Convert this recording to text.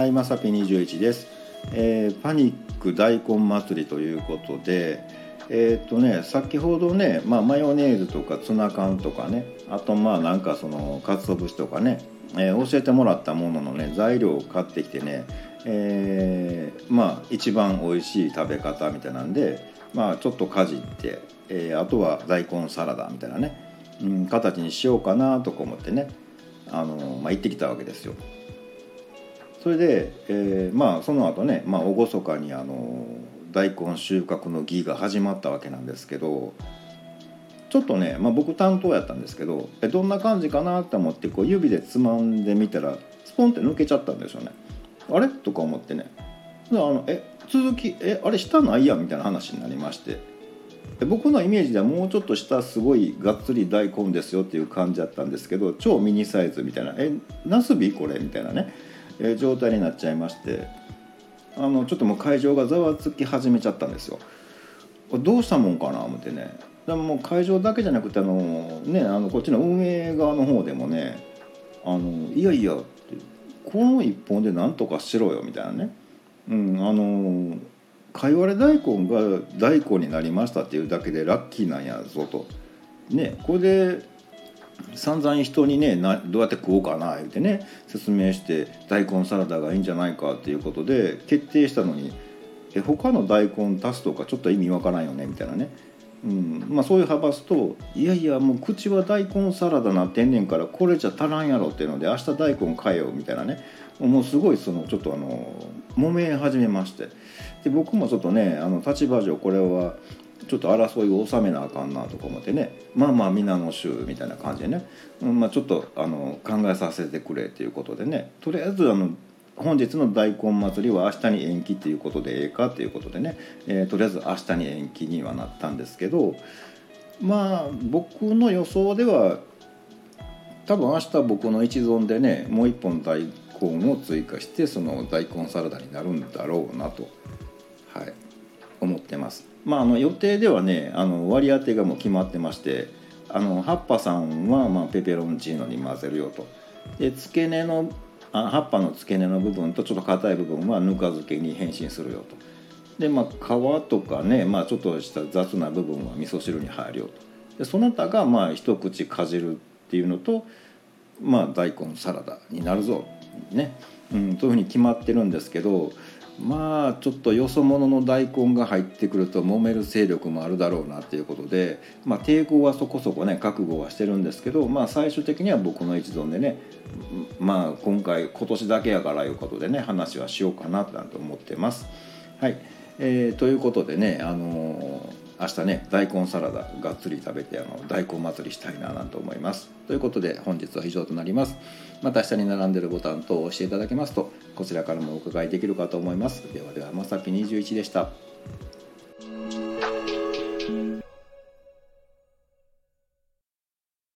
はい、まさぴ21です、えーパニック大根祭りということで、えーっとね、先ほどね、まあ、マヨネーズとかツナ缶とかねあとまあなんかその鰹節とかね、えー教えてもらったもののね材料を買ってきてね、えーまあ一番美味しい食べ方みたいなんで、まあ、ちょっとかじって、えーあとは大根サラダみたいなね、うん、形にしようかなとか思ってね、あのまあ、行ってきたわけですよ。それで、えーまあその後ね、まあ、厳かにあの大根収穫の儀が始まったわけなんですけどちょっとね、まあ、僕担当やったんですけどえどんな感じかなと思ってこう指でつまんでみたらスポンって抜けちゃったんですよね。あれ？とか思ってね。あのえ続きえあれ下ないやみたいな話になりまして。で僕のイメージではもうちょっと下すごいがっつり大根ですよっていう感じだったんですけど超ミニサイズみたいな「えナスビ？これ?」みたいなね、えー状態になっちゃいましてあのちょっともう会場がざわつき始めちゃったんですよ。どうしたもんかな思ってねでももう会場だけじゃなくてあの、ね、あのこっちの運営側の方でもね「あのいやいや」ってこの一本でなんとかしろよみたいなね。うん、あのかいわれ大根が大根になりましたっていうだけでラッキーなんやぞと。ねこれで散々人にねなどうやって食おうかな言ってね説明して大根サラダがいいんじゃないかっていうことで決定したのにえ他の大根足すとかちょっと意味わからんよねみたいなね、うんまあ、そういう派閥といやいやもう口は大根サラダなってんねんからこれじゃ足らんやろっていうので明日大根買えよみたいなね。もうすごいそのちょっとあの揉め始めまして。で僕もちょっとねあの立場上これはちょっと争いを収めなあかんなとか思ってね。まあまあ皆の衆みたいな感じでね、まあ、ちょっとあの考えさせてくれということでね。とりあえずあの本日の大根祭りは明日に延期っていうことでええかということでね、えーとりあえず明日に延期にはなったんですけど。まあ僕の予想では多分明日僕の一存でねもう一本大根を追加してその大根サラダになるんだろうなと、はい、ってます。まあ、あの予定ではねあの割り当てがもう決まってましてあの葉っぱさんはまあペペロンチーノに混ぜるよと。で付け根のあ葉っぱの付け根の部分とちょっと硬い部分はぬか漬けに変身するよと。でまあ皮とかね、まあ、ちょっとした雑な部分は味噌汁に入るよと。でその他がまあ一口かじるっていうのとまあ大根サラダになるぞ。ね、うん、というふうに決まってるんですけどまあちょっとよそ者の大根が入ってくると揉める勢力もあるだろうなっていうことで、まあ、抵抗はそこそこね覚悟はしてるんですけど、まあ、最終的には僕の一存でねまあ今回今年だけやからいうことでね話はしようかななんて思ってます。はい、えーということでね、あのー明日ね大根サラダがっつり食べてあの大根祭りしたいななんて思います。ということで本日は以上となります。また下に並んでるボタン等を押していただけますとこちらからもお伺いできるかと思います。ではではまさぴ21でした。